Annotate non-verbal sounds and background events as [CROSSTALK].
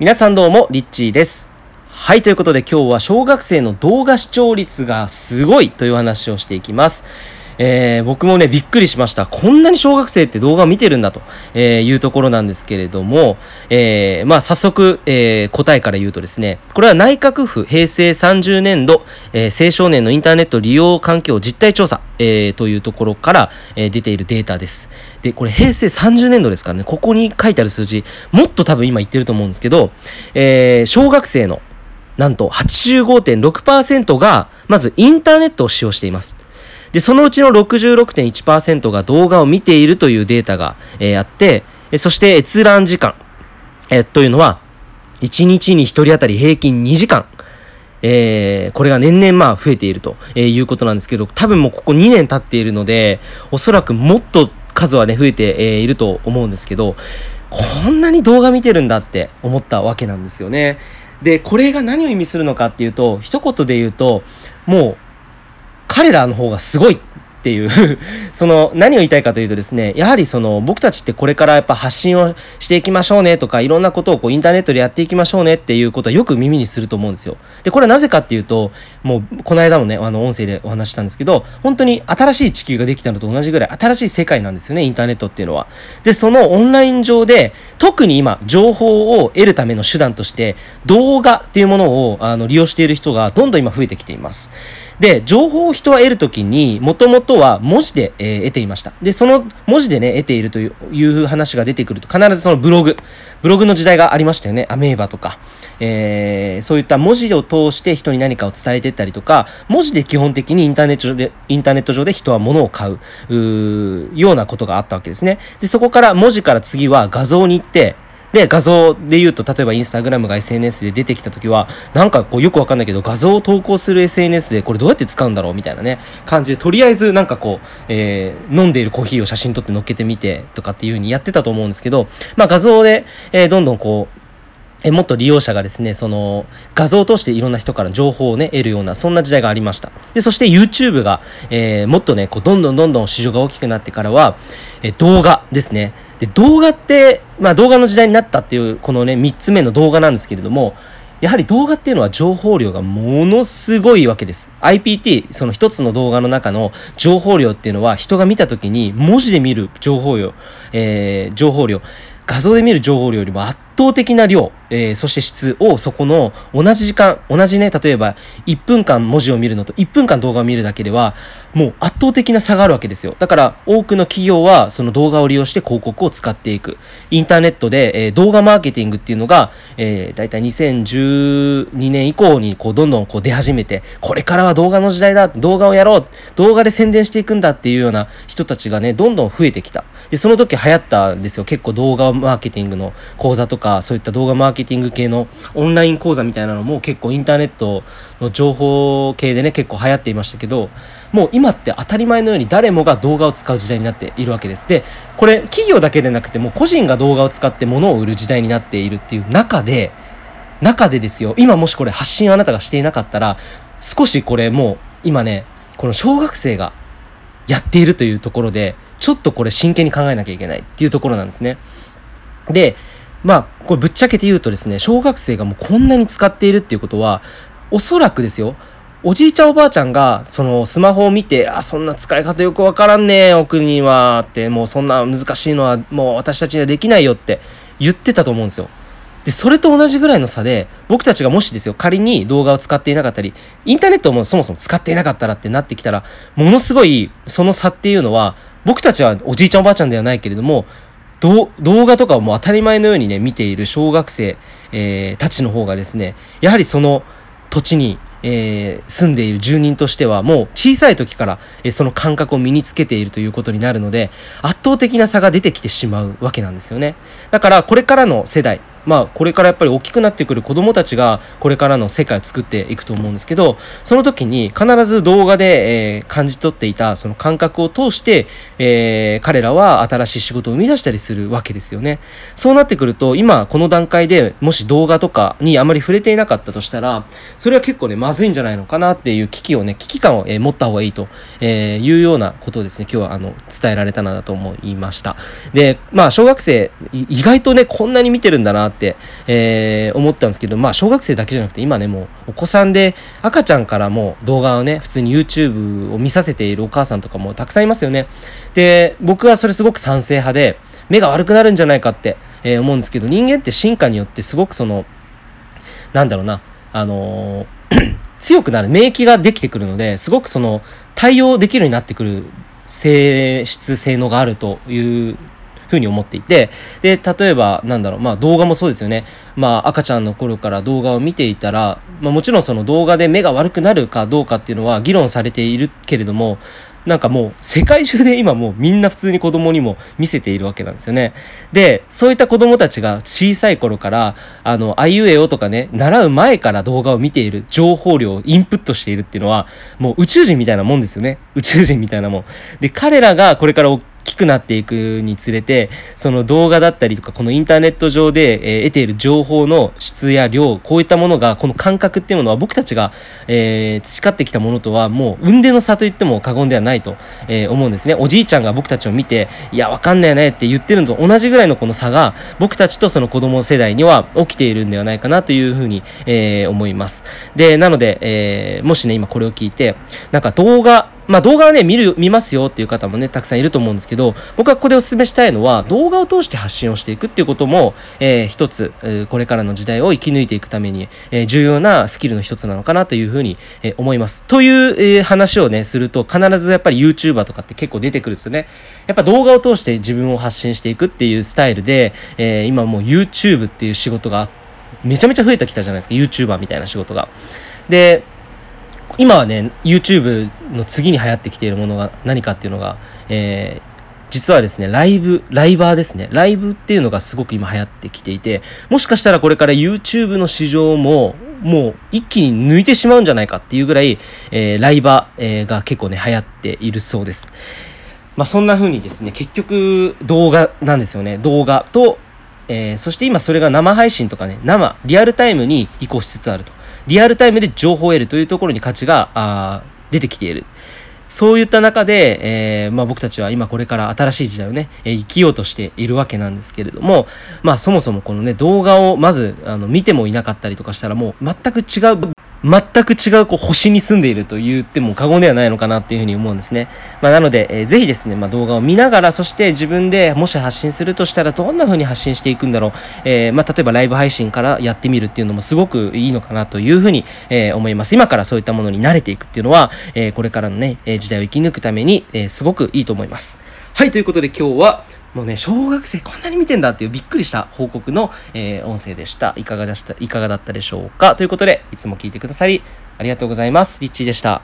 皆さんどうも、リッチーです。はい、ということで今日は小学生の動画視聴率がすごいという話をしていきます。えー僕もね、びっくりしました。こんなに小学生って動画を見てるんだと、えいうところなんですけれども、えーまあ早速、えー答えから言うとですね、これは内閣府平成30年度、え青少年のインターネット利用環境実態調査、えというところから、え出ているデータです。で、これ平成30年度ですからね、ここに書いてある数字、もっと多分今言ってると思うんですけど、え小学生のなんと85.6%が、まずインターネットを使用しています。で、そのうちの66.1%が動画を見ているというデータが、えーあって、そして閲覧時間、えーというのは、1日に1人当たり平均2時間。えーこれが年々まあ増えているということなんですけど、多分もうここ2年経っているので、おそらくもっと数はね、増えて、えいると思うんですけど、こんなに動画見てるんだって思ったわけなんですよね。で、これが何を意味するのかっていうと、一言で言うと、もう、彼らの方がすごいっていう。[LAUGHS] その何を言いたいかというとですねやはりその僕たちってこれからやっぱ発信をしていきましょうねとかいろんなことをこうインターネットでやっていきましょうねっていうことはよく耳にすると思うんですよ。でこれはなぜかっていうともうこの間もねあの音声でお話したんですけど本当に新しい地球ができたのと同じぐらい新しい世界なんですよねインターネットっていうのは。でそのオンライン上で特に今情報を得るための手段として動画っていうものをあの利用している人がどんどん今増えてきています。で、情報を人は得るときに、もともとは文字で、えー得ていました。で、その文字でね、得ているという話が出てくると、必ずそのブログ、ブログの時代がありましたよね。アメーバとか。えーそういった文字を通して人に何かを伝えていったりとか、文字で基本的にインターネット上で、インターネット上で人は物を買う、うようなことがあったわけですね。で、そこから文字から次は画像に行って、で、画像で言うと、例えばインスタグラムが SNS で出てきた時は、なんかこうよくわかんないけど、画像を投稿する SNS でこれどうやって使うんだろうみたいなね、感じで、とりあえずなんかこう、えー飲んでいるコーヒーを写真撮って載っけてみてとかっていう風にやってたと思うんですけど、まあ画像で、えーどんどんこう、えもっと利用者がですね、その画像を通していろんな人から情報をね、得るような、そんな時代がありました。で、そして YouTube が、えーもっとね、こう、どんどんどんどん市場が大きくなってからは、えー動画ですね。で、動画って、まあ動画の時代になったっていう、このね、3つ目の動画なんですけれども、やはり動画っていうのは情報量がものすごいわけです。IPT、その一つの動画の中の情報量っていうのは人が見た時に文字で見る情報量、えー情報量、画像で見る情報量よりも圧倒的な量、えーそして質をそこの同じ時間、同じね、例えば1分間文字を見るのと1分間動画を見るだけでは、もう圧倒的な差があるわけですよ。だから多くの企業はその動画を利用して広告を使っていく。インターネットで、えー動画マーケティングっていうのが、えー、だいたい2012年以降にこうどんどんこう出始めて、これからは動画の時代だ、動画をやろう、動画で宣伝していくんだっていうような人たちがね、どんどん増えてきた。で、その時流行ったんですよ。結構動画マーケティングの講座とか、そういった動画マーケティングティング系のオンライン講座みたいなのも結構インターネットの情報系でね、結構流行っていましたけど、もう今って当たり前のように誰もが動画を使う時代になっているわけです。で、これ企業だけでなくても個人が動画を使って物を売る時代になっているっていう中で、中でですよ、今もしこれ発信あなたがしていなかったら、少しこれもう今ね、この小学生がやっているというところで、ちょっとこれ真剣に考えなきゃいけないっていうところなんですね。で、まあ、これぶっちゃけて言うとですね、小学生がもうこんなに使っているっていうことは、おそらくですよ、おじいちゃんおばあちゃんが、そのスマホを見て、あ、そんな使い方よくわからんねお国は、って、もうそんな難しいのはもう私たちにはできないよって言ってたと思うんですよ。で、それと同じぐらいの差で、僕たちがもしですよ、仮に動画を使っていなかったり、インターネットもそもそも使っていなかったらってなってきたら、ものすごい、その差っていうのは、僕たちはおじいちゃんおばあちゃんではないけれども、動画とかをもう当たり前のようにね、見ている小学生、えーたちの方がですね、やはりその土地に、えー住んでいる住人としてはもう小さい時から、えーその感覚を身につけているということになるので圧倒的な差が出てきてしまうわけなんですよね。だからこれからの世代まあこれからやっぱり大きくなってくる子供たちがこれからの世界を作っていくと思うんですけどその時に必ず動画で、えー感じ取っていたその感覚を通して、えー彼らは新しい仕事を生み出したりするわけですよね。そうなってくると今この段階でもし動画とかにあまり触れていなかったとしたらそれは結構ねまずいんじゃないのかなっていう危機をね危機感を、えー持った方がいいと、えーいうようなことをですね今日はあの伝えられたなと思いました。でまあ小学生意外とねこんなに見てるんだなって、えー思ったんですけど、まあ、小学生だけじゃなくて、今ね、もう、お子さんで、赤ちゃんからも動画をね、普通に YouTube を見させているお母さんとかもたくさんいますよね。で、僕はそれすごく賛成派で、目が悪くなるんじゃないかって、えー思うんですけど、人間って進化によってすごくその、なんだろうな、あの [CLEARS THROAT] 強くなる、免疫ができてくるので、すごくその、対応できるようになってくる性質、性能があるというふうに思っていて、で、例えば、なんだろう、まあ動画もそうですよね。まあ赤ちゃんの頃から動画を見ていたら、まあもちろんその動画で目が悪くなるかどうかっていうのは議論されているけれども、なんかもう世界中で今もうみんな普通に子供にも見せているわけなんですよね。で、そういった子供たちが小さい頃から、あの、あいうえおとかね、習う前から動画を見ている情報量をインプットしているっていうのは、もう宇宙人みたいなもんですよね。宇宙人みたいなもん。で、彼らがこれからきくなっていくにつれて、その動画だったりとか、このインターネット上で、えー得ている情報の質や量、こういったものが、この感覚っていうものは僕たちが、えー培ってきたものとはもう、運命の差と言っても過言ではないと、えー思うんですね。おじいちゃんが僕たちを見て、いや、わかんないよねって言ってるのと同じぐらいのこの差が、僕たちとその子供世代には起きているんではないかなというふうに、えー思います。で、なので、えーもしね、今これを聞いて、なんか動画、まあ動画はね、見る、見ますよっていう方もね、たくさんいると思うんですけど、僕はここでお勧めしたいのは、動画を通して発信をしていくっていうことも、えー一つ、これからの時代を生き抜いていくために、えー重要なスキルの一つなのかなというふうに、えー思います。という、えー話をね、すると、必ずやっぱり YouTuber とかって結構出てくるんですよね。やっぱ動画を通して自分を発信していくっていうスタイルで、えー今もう YouTube っていう仕事がめちゃめちゃ増えてきたじゃないですか。YouTuber みたいな仕事が。で、今はね YouTube の次に流行ってきているものが何かっていうのが、えー実はですねライブライバーですね。ライブっていうのがすごく今流行ってきていてもしかしたらこれから YouTube の市場ももう一気に抜いてしまうんじゃないかっていうぐらい、えーライバー、が結構ね流行っているそうです。まあそんな風にですね結局動画なんですよね。動画とえーそして今それが生配信とかね、生、リアルタイムに移行しつつあると。リアルタイムで情報を得るというところに価値が出てきている。そういった中で、えーまあ、僕たちは今これから新しい時代をね、えー生きようとしているわけなんですけれども、まあそもそもこのね、動画をまずあの見てもいなかったりとかしたらもう全く違う全く違うこう星に住んでいると言っても過言ではないのかなっていうふうに思うんですね。まあ、なので、えーぜひですね、まあ、動画を見ながら、そして自分でもし発信するとしたらどんな風に発信していくんだろう。えーまあ、例えばライブ配信からやってみるっていうのもすごくいいのかなというふうに、えー思います。今からそういったものに慣れていくっていうのは、えこれからのね、え時代を生き抜くために、えすごくいいと思います。はい、ということで今日は、もうね、小学生こんなに見てんだっていうびっくりした報告の、えー音声でした。いかがでした、いかがだったでしょうか？ということで、いつも聞いてくださり、ありがとうございます。リッチーでした。